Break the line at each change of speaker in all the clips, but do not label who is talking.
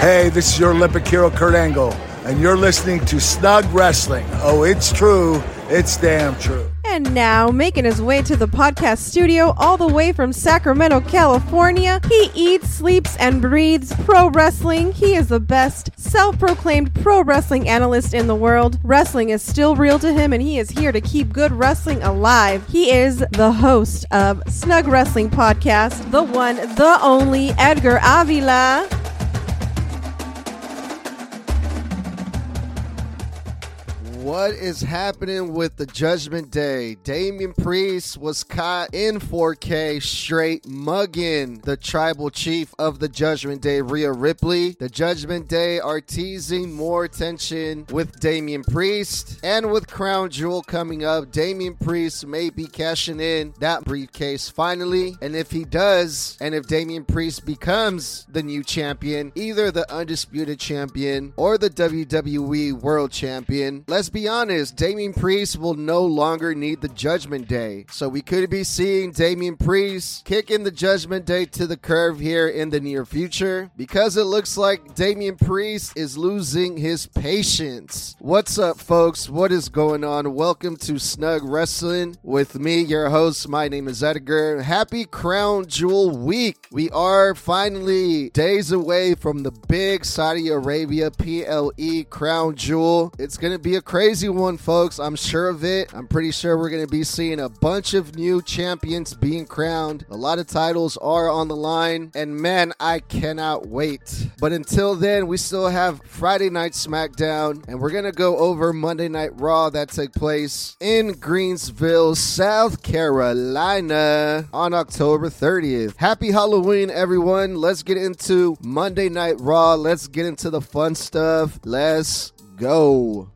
Hey, this is your Olympic hero, Kurt Angle, and you're listening to Snug Wrestling. Oh, it's true. It's damn true.
And now, making his way to the podcast studio all the way from Sacramento, California, he eats, sleeps, and breathes pro wrestling. He is the best self proclaimed pro wrestling analyst in the world. Wrestling is still real to him, and he is here to keep good wrestling alive. He is the host of Snug Wrestling Podcast, the one, the only Edgar Avila.
What is happening with the Judgment Day? Damian Priest was caught in 4K straight mugging the tribal chief of the Judgment Day, Rhea Ripley. The Judgment Day are teasing more tension with Damian Priest and with Crown Jewel coming up. Damian Priest may be cashing in that briefcase finally. And if he does, and if Damian Priest becomes the new champion, either the undisputed champion or the WWE World Champion, let's be honest, Damian Priest will no longer need the Judgment Day. So we could be seeing Damian Priest kicking the Judgment Day to the curve here in the near future because it looks like Damian Priest is losing his patience. What's up, folks? What is going on? Welcome to Snug Wrestling with me, your host. My name is Edgar. Happy Crown Jewel Week. We are finally days away from the big Saudi Arabia PLE Crown Jewel. It's going to be a crazy one, folks. I'm sure of it. I'm pretty sure we're going to be seeing a bunch of new champions being crowned. A lot of titles are on the line, and man, I cannot wait. But until then, we still have Friday Night SmackDown, and we're going to go over Monday Night Raw that took place in Greensville, South Carolina on October 30th. Happy Halloween, everyone. Let's get into Monday Night Raw. Let's get into the fun stuff. Let's go.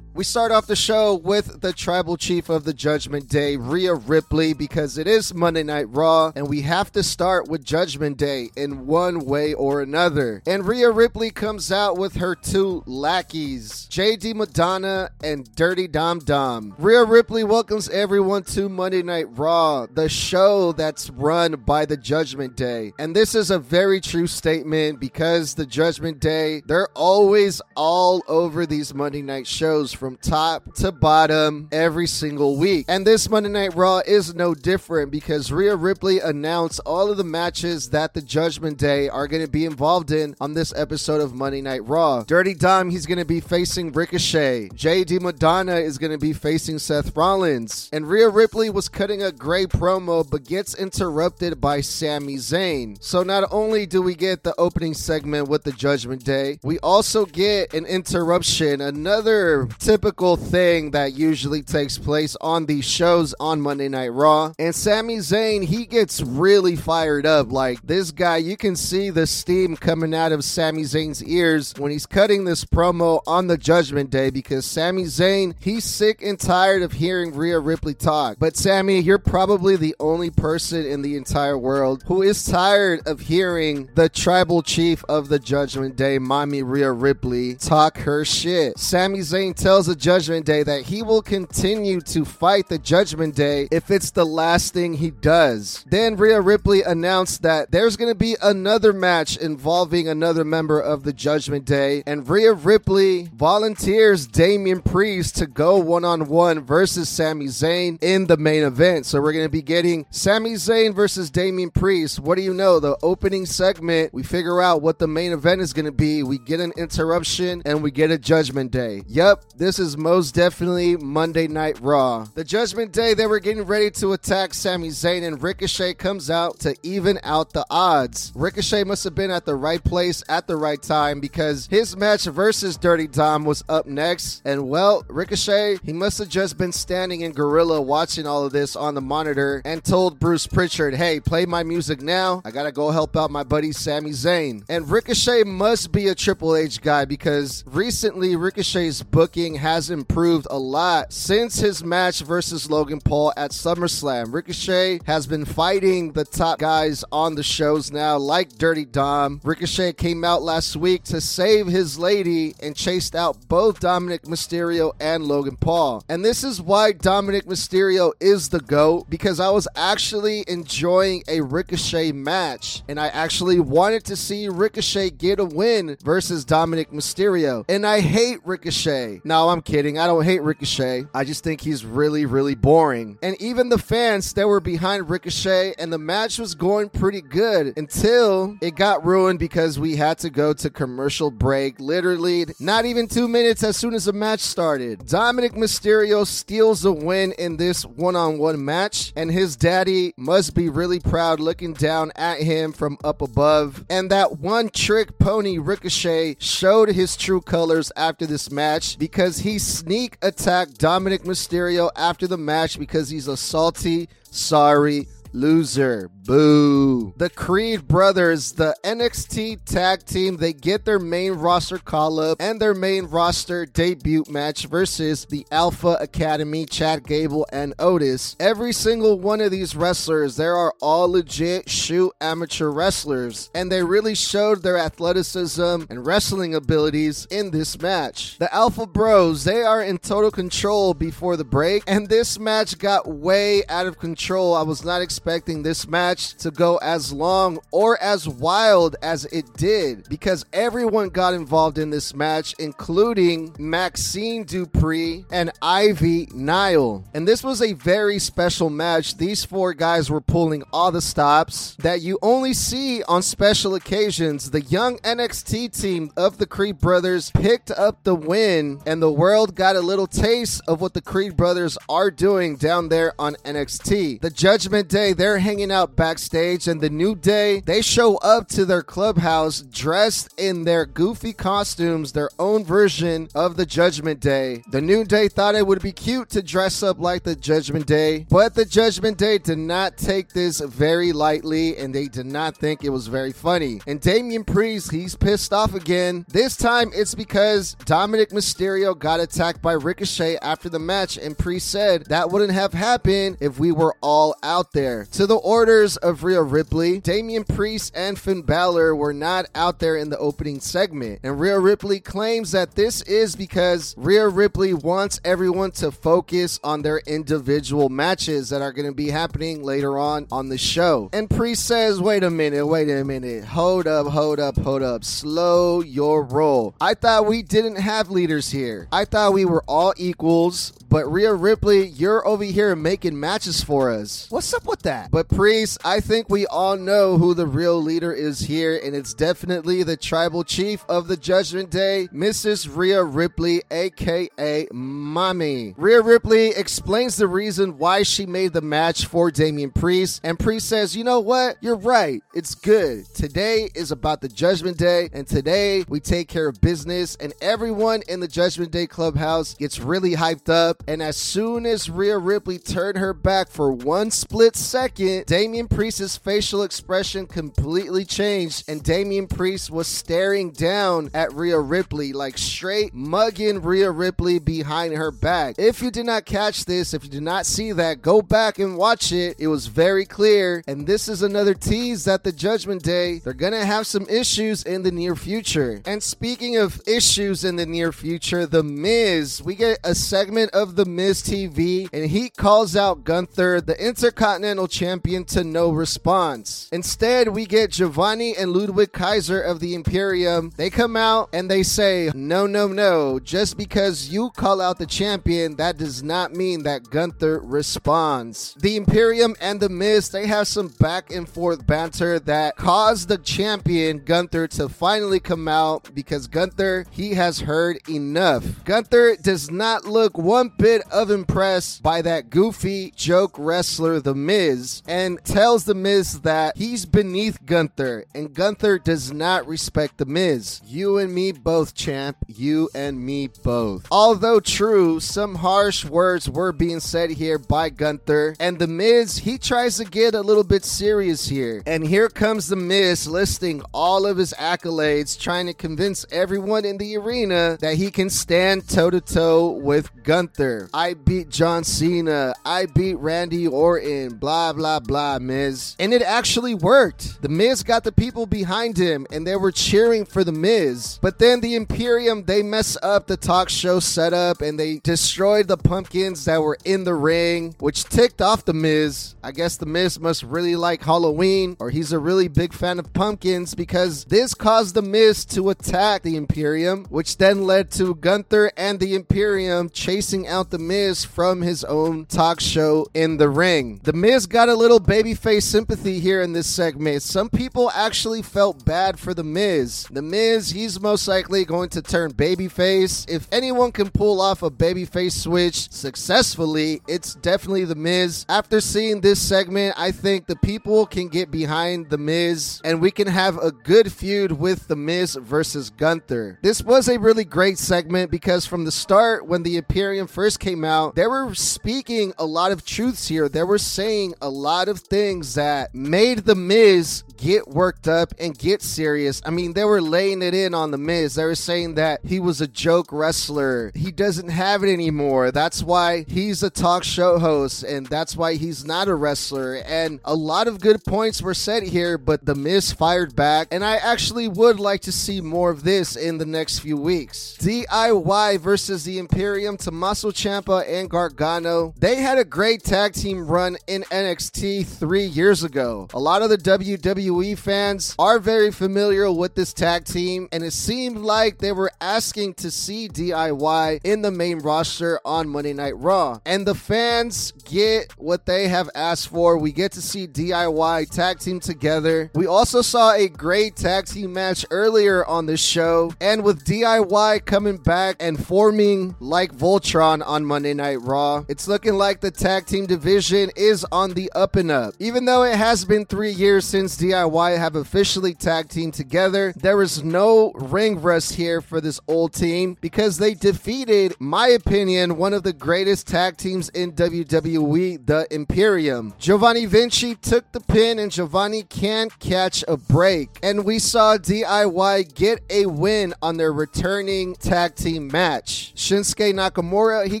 We start off the show with the tribal chief of the Judgment Day, Rhea Ripley, because it is Monday Night Raw, and we have to start with Judgment Day in one way or another. And Rhea Ripley comes out with her two lackeys, JD McDonagh and Dirty Dom Dom. Rhea Ripley welcomes everyone to Monday Night Raw, the show that's run by the Judgment Day. And this is a very true statement because the Judgment Day, they're always all over these Monday night shows from top to bottom every single week. And this Monday Night Raw is no different because Rhea Ripley announced all of the matches that the Judgment Day are going to be involved in on this episode of Monday Night Raw. Dirty Dom, he's going to be facing Ricochet. JD McDonagh is going to be facing Seth Rollins. And Rhea Ripley was cutting a great promo but gets interrupted by Sami Zayn. So not only do we get the opening segment with the Judgment Day, we also get an interruption, another typical thing that usually takes place on these shows on Monday Night Raw. And Sami Zayn, he gets really fired up. Like this guy, you can see the steam coming out of Sami Zayn's ears when he's cutting this promo on the Judgment Day because Sami Zayn, he's sick and tired of hearing Rhea Ripley talk. But Sami, you're probably the only person in the entire world who is tired of hearing the tribal chief of the Judgment Day, Mommy Rhea Ripley, talk her shit. Sami Zayn tells the Judgment Day that he will continue to fight the Judgment Day if it's the last thing he does. Then Rhea Ripley announced that there's going to be another match involving another member of the Judgment Day, and Rhea Ripley volunteers Damian Priest to go one on one versus Sami Zayn in the main event. So we're going to be getting Sami Zayn versus Damian Priest. What do you know? The opening segment, we figure out what the main event is going to be. We get an interruption and we get a Judgment Day. Yep, this is most definitely Monday Night Raw. The Judgment Day, they were getting ready to attack Sami Zayn, and Ricochet comes out to even out the odds. Ricochet must have been at the right place at the right time because his match versus Dirty Dom was up next. And well, Ricochet, he must have just been standing in Gorilla watching all of this on the monitor and told Bruce Pritchard, hey, play my music now. I gotta go help out my buddy Sami Zayn. And Ricochet must be a Triple H guy because recently Ricochet's booking has improved a lot since his match versus Logan Paul at SummerSlam. Ricochet has been fighting the top guys on the shows now, like Dirty Dom. Ricochet came out last week to save his lady and chased out both Dominic Mysterio and Logan Paul. And this is why Dominic Mysterio is the GOAT because I was actually enjoying a Ricochet match and I actually wanted to see Ricochet get a win versus Dominic Mysterio. And I hate Ricochet. No, I'm kidding. I don't hate Ricochet. I just think he's really, really boring. And even the fans that were behind Ricochet and the match was going pretty good until it got ruined because we had to go to commercial break. Literally, not even two minutes as soon as the match started. Dominic Mysterio steals a win in this one on one match, and his daddy must be really proud looking down at him from up above. And that one trick pony Ricochet showed his true colors after this match because he sneak attacked Dominic Mysterio after the match because he's a salty, sorry loser. Boo. The Creed brothers, the NXT tag team, they get their main roster call up and their main roster debut match versus the Alpha Academy, Chad Gable and Otis. Every single one of these wrestlers, they are all legit shoot amateur wrestlers, and they really showed their athleticism and wrestling abilities in this match. The Alpha Bros, they are in total control before the break, and this match got way out of control. I was not expecting this match match to go as long or as wild as it did because everyone got involved in this match, including Maxxine Dupri and Ivy Nile. And this was a very special match. These four guys were pulling all the stops that you only see on special occasions. The young NXT team of the Creed brothers picked up the win, and the world got a little taste of what the Creed brothers are doing down there on NXT. The Judgment Day, they're hanging out backstage, and the New Day, they show up to their clubhouse dressed in their goofy costumes, their own version of the Judgment Day. The New Day thought it would be cute to dress up like the Judgment Day, but the Judgment Day did not take this very lightly, and they did not think it was very funny. And Damian Priest, he's pissed off again. This time it's because Dominic Mysterio got attacked by Ricochet after the match, and Priest said that wouldn't have happened if we were all out there. To the orders of Rhea Ripley, Damian Priest and Finn Balor were not out there in the opening segment. And Rhea Ripley claims that this is because Rhea Ripley wants everyone to focus on their individual matches that are going to be happening later on on the show. And Priest says, wait a minute, wait a minute, hold up, hold up, hold up, slow your roll. I thought we didn't have leaders here. I thought we were all equals, but Rhea Ripley, you're over here making matches for us. What's up with that? But Priest, I think we all know who the real leader is here, and it's definitely the tribal chief of the Judgment Day, Mrs. Rhea Ripley, aka Mommy. Rhea Ripley explains the reason why she made the match for Damian Priest, and Priest says, You know what? You're right. It's good. Today is about the Judgment Day, and today we take care of business, and everyone in the Judgment Day clubhouse gets really hyped up and as soon as Rhea Ripley turned her back for one split second, Damian Priest's facial expression completely changed, and Damian Priest was staring down at Rhea Ripley, like straight mugging Rhea Ripley behind her back. If you did not catch this, if you did not see that, go back and watch it. It was very clear, and this is another tease that the Judgment Day, they're gonna have some issues in the near future. And speaking of issues in the near future, The Miz, we get a segment of the Miz TV, and he calls out Gunther, the Intercontinental Champion, to no response. Instead, we get Giovanni and Ludwig Kaiser of the Imperium. They come out and they say, No, no, no. Just because you call out the champion, that does not mean that Gunther responds. The Imperium and the Miz, they have some back and forth banter that caused the champion, Gunther, to finally come out because Gunther, he has heard enough. Gunther does not look one bit of impressed by that goofy joke wrestler, The Miz, and tells tells The Miz that he's beneath Gunther, and Gunther does not respect The Miz. You and me both, champ. You and me both. Although true, some harsh words were being said here by Gunther, and The Miz, he tries to get a little bit serious here. And here comes The Miz listing all of his accolades, trying to convince everyone in the arena that he can stand toe to toe with Gunther. I beat John Cena. I beat Randy Orton. Blah, blah, blah, Miz. And it actually worked. The Miz got the people behind him and they were cheering for The Miz. But then the Imperium, they mess up the talk show setup and they destroyed the pumpkins that were in the ring, which ticked off The Miz. I guess The Miz must really like Halloween or he's a really big fan of pumpkins because this caused The Miz to attack the Imperium, which then led to Gunther and the Imperium chasing out The Miz from his own talk show in the ring. The Miz got a little babyface sympathy here in this segment. Some people actually felt bad for The Miz. The Miz, he's most likely going to turn babyface. If anyone can pull off a babyface switch successfully, it's definitely The Miz. After seeing this segment, I think the people can get behind The Miz and we can have a good feud with The Miz versus Gunther. This was a really great segment because from the start, when the Imperium first came out, they were speaking a lot of truths here. They were saying a lot of things that made The Miz get worked up and get serious. I mean, they were laying it in on The Miz. They were saying that he was a joke wrestler. He doesn't have it anymore. That's why he's a talk show host and that's why he's not a wrestler. And a lot of good points were said here, but The Miz fired back. And I actually would like to see more of this in the next few weeks. DIY versus the Imperium, Tommaso Ciampa and Gargano. They had a great tag team run in NXT three years ago. A lot of the WWE fans are very familiar with this tag team, and it seemed like they were asking to see DIY in the main roster on Monday Night Raw. And the fans get what they have asked for. We get to see DIY tag team together. We also saw a great tag team match earlier on the show, and with DIY coming back and forming like Voltron on Monday Night Raw, it's looking like the tag team division is on the up and up. Even though it has been three years since DIY have officially tag teamed together, there is no ring rust here for this old team because they defeated, my opinion, one of the greatest tag teams in WWE, the Imperium. Giovanni Vinci took the pin, and Giovanni can't catch a break. And we saw DIY get a win on their returning tag team match. Shinsuke Nakamura, he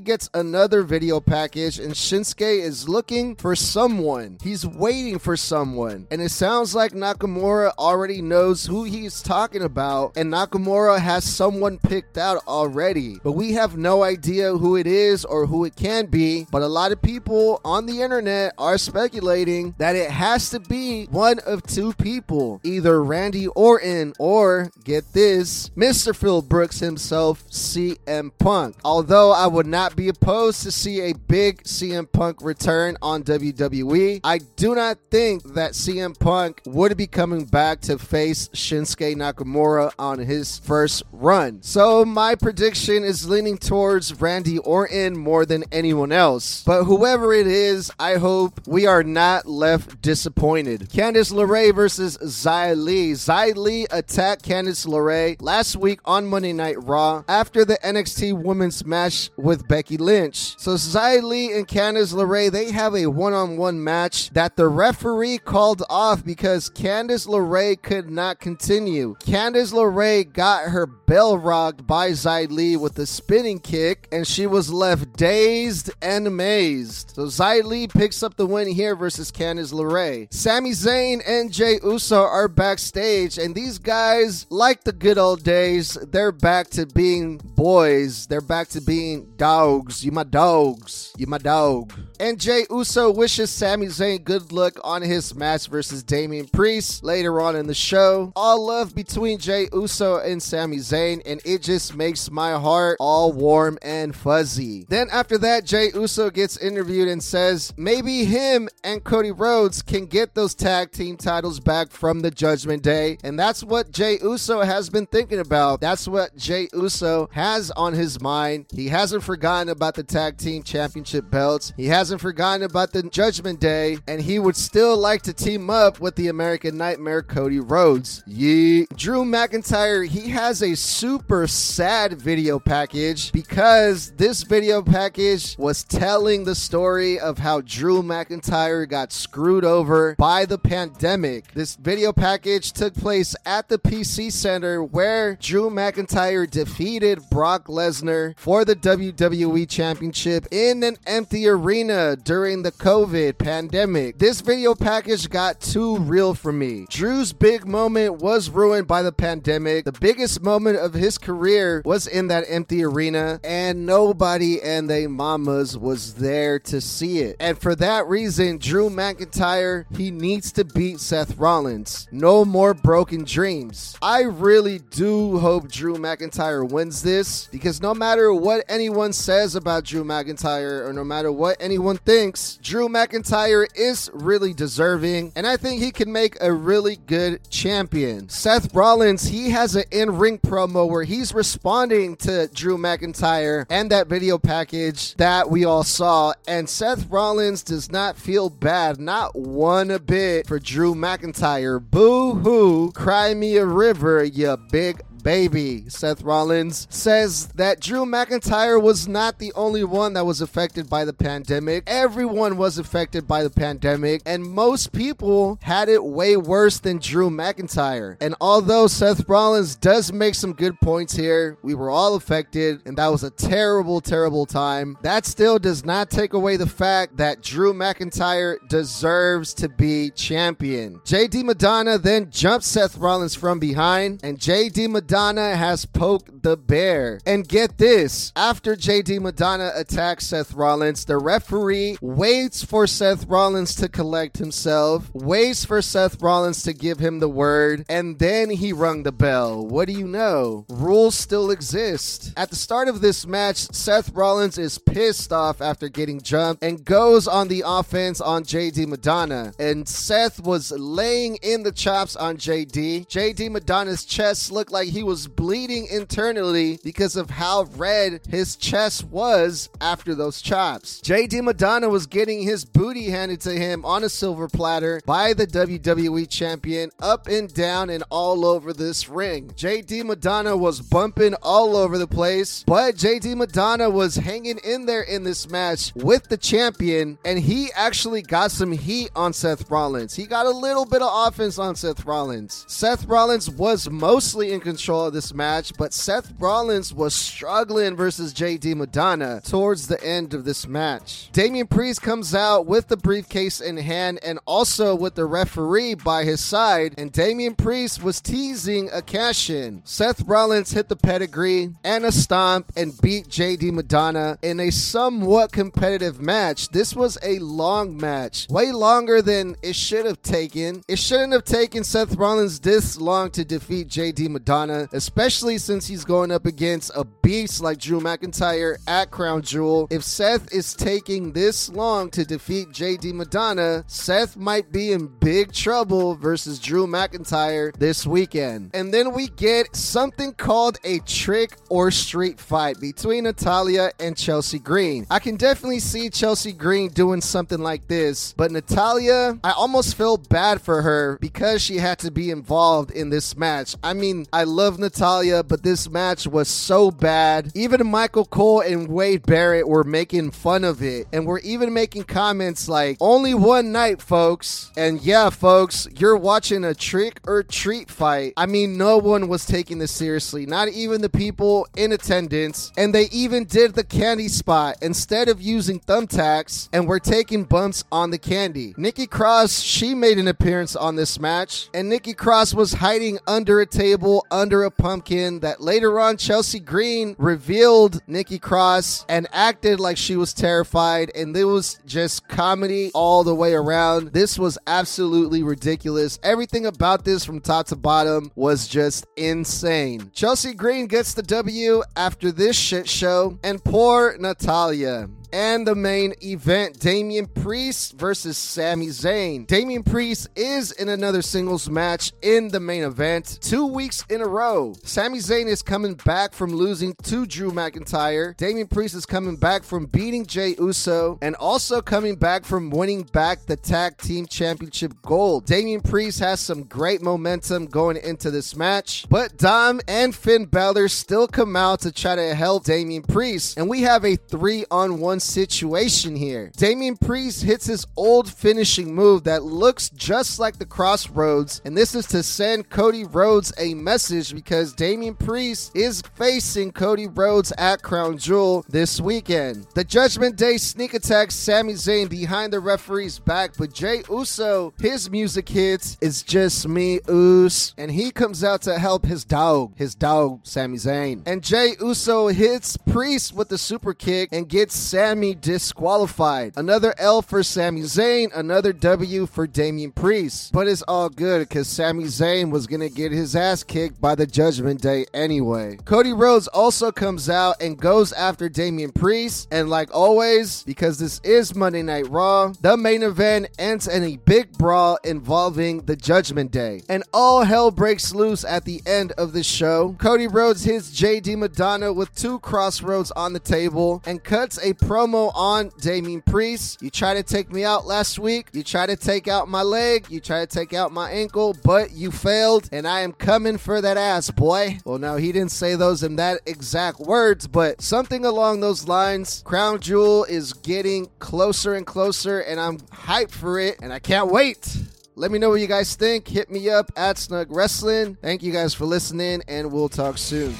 gets another video package, and Shinsuke is looking for someone. He's waiting for someone. And it sounds like Nakamura already knows who he's talking about, and Nakamura has someone picked out already. But we have no idea who it is or who it can be. But a lot of people on the internet are speculating that it has to be one of two people either Randy Orton or, get this, Mr. Phil Brooks himself, CM Punk. Although I would not be opposed to see a big CM Punk return on WWE, I do not think that CM Punk would be coming back to face Shinsuke Nakamura on his first run. So my prediction is leaning towards Randy Orton more than anyone else. But whoever it is, I hope we are not left disappointed. Candice LeRae versus Xia Li. Xia Li attacked Candice LeRae last week on Monday Night Raw after the NXT Women's match with Becky Lynch. So Xia Li and Candice LeRae, they have a one-on-one match that the referee called off because Candice LeRae could not continue. Candice LeRae got her bell rocked by Li with a spinning kick, and she was left dazed and amazed. So Li picks up the win here versus Candice LeRae. Sami Zayn and Jey Uso are backstage, and these guys, like the good old days, they're back to being boys. They're back to being dogs. You my dogs. You my dog. And Jey Uso wishes Sami Zayn good luck on his match versus Damian Priest later on in the show. All love between Jey Uso and Sami Zayn, and it just makes my heart all warm and fuzzy. Then after that, Jey Uso gets interviewed and says maybe him and Cody Rhodes can get those tag team titles back from the Judgment Day. And that's what Jey Uso has been thinking about. That's what Jey Uso has on his mind. He hasn't forgotten about the tag team championship belts. He hasn't forgotten about the Judgment Day, and he would still like to team up with the American Nightmare Cody Rhodes. Yee. Drew McIntyre, he has a super sad video package because this video package was telling the story of how Drew McIntyre got screwed over by the pandemic. This video package took place at the PC Center where Drew McIntyre defeated Brock Lesnar for the WWE Championship in an empty arena during the COVID pandemic. This video package got too real for me. Drew's big moment was ruined by the pandemic. The biggest moment of his career was in that empty arena, and nobody and they mamas was there to see it. And for that reason, Drew McIntyre, he needs to beat Seth Rollins. No more broken dreams. I really do hope Drew McIntyre wins this because no matter what anyone says about Drew McIntyre or no matter what anyone thinks, Drew McIntyre is really deserving and I think he can make a really good champion. Seth Rollins, he has an in ring promo where he's responding to Drew McIntyre and that video package that we all saw, and Seth Rollins does not feel bad, not one bit, for Drew McIntyre. Boo hoo, cry me a river, you big baby. Seth Rollins says that Drew McIntyre was not the only one that was affected by the pandemic. Everyone was affected by the pandemic, and most people had it way worse than Drew McIntyre. And although Seth Rollins does make some good points here, we were all affected, and that was a terrible, terrible time. That still does not take away the fact that Drew McIntyre deserves to be champion. JD McDonagh then jumps Seth Rollins from behind, and JD McDonagh has poked the bear. And get this after JD McDonagh attacks Seth Rollins, the referee waits for Seth Rollins to collect himself, waits for Seth Rollins to give him the word, and then he rung the bell. What do you know? Rules still exist. At the start of this match, Seth Rollins is pissed off after getting jumped and goes on the offense on JD McDonagh. And Seth was laying in the chops on JD. JD McDonagh's chest looked like he was bleeding internally because of how red his chest was after those chops. JD McDonagh was getting his booty handed to him on a silver platter by the WWE champion up and down and all over this ring. JD McDonagh was bumping all over the place, but JD McDonagh was hanging in there in this match with the champion, and he actually got some heat on Seth Rollins. He got a little bit of offense on Seth Rollins. Seth Rollins was mostly in control of this match, but Seth Rollins was struggling versus JD McDonagh towards the end of this match. Damian Priest comes out with the briefcase in hand and also with the referee by his side, and Damian Priest was teasing a cash in. Seth Rollins hit the pedigree and a stomp and beat JD McDonagh in a somewhat competitive match. This was a long match, way longer than it should have taken. It shouldn't have taken Seth Rollins this long to defeat JD McDonagh, especially since he's going up against a beast like Drew McIntyre at Crown Jewel. If Seth is taking this long to defeat JD McDonagh, Seth might be in big trouble versus Drew McIntyre this weekend. And then we get something called a trick or street fight between Natalya and Chelsea Green. I can definitely see Chelsea Green doing something like this, but Natalya, I almost feel bad for her because she had to be involved in this match. I mean, I love Natalya, but this match was so bad. Even Michael Cole and Wade Barrett were making fun of it, and were even making comments like, only one night, folks. And yeah, folks, you're watching a trick or treat fight. I mean, no one was taking this seriously, not even the people in attendance. And they even did the candy spot instead of using thumbtacks and were taking bumps on the candy. Nikki Cross, she made an appearance on this match, and Nikki Cross was hiding under a table, under a pumpkin that later on Chelsea Green revealed Nikki Cross and acted like she was terrified. And it was just comedy all the way around. This was absolutely ridiculous. Everything about this from top to bottom was just insane. Chelsea Green gets the W after this shit show. And poor Natalya and the main event Damian Priest versus Sami Zayn. Damian Priest is in another singles match in the main event two weeks in a row. Sami Zayn is coming back from losing to Drew McIntyre. Damian Priest is coming back from beating Jey Uso and also coming back from winning back the tag team championship gold. Damian Priest has some great momentum going into this match, but Dom and Finn Balor still come out to try to help Damian Priest, and we have a three on one situation here. Damian Priest hits his old finishing move that looks just like the Cross Rhodes, and this is to send Cody Rhodes a message because Damian Priest is facing Cody Rhodes at Crown Jewel this weekend. The Judgment Day sneak attacks Sami Zayn behind the referee's back, but Jey Uso, his music hits, is just me, Us, and he comes out to help his dog, his dog, Sami Zayn. And Jey Uso hits Priest with the super kick and gets Sami disqualified. Another L for Sami Zayn, another W for Damian Priest. But it's all good because Sami Zayn was going to get his ass kicked by the Judgment Day anyway. Cody Rhodes also comes out and goes after Damian Priest. And like always, because this is Monday Night Raw, the main event ends in a big brawl involving the Judgment Day. And all hell breaks loose at the end of the show. Cody Rhodes hits JD McDonagh with two Cross Rhodes on the table and cuts a promo on Damian Priest. You tried to take me out last week. You tried to take out my leg. You tried to take out my ankle, but you failed. And I am coming for that ass, boy. Well, now he didn't say those in that exact words, but something along those lines. Crown Jewel is getting closer and closer, and I'm hyped for it, and I can't wait. Let me know what you guys think. Hit me up at Snug Wrestling. Thank you guys for listening, and we'll talk soon.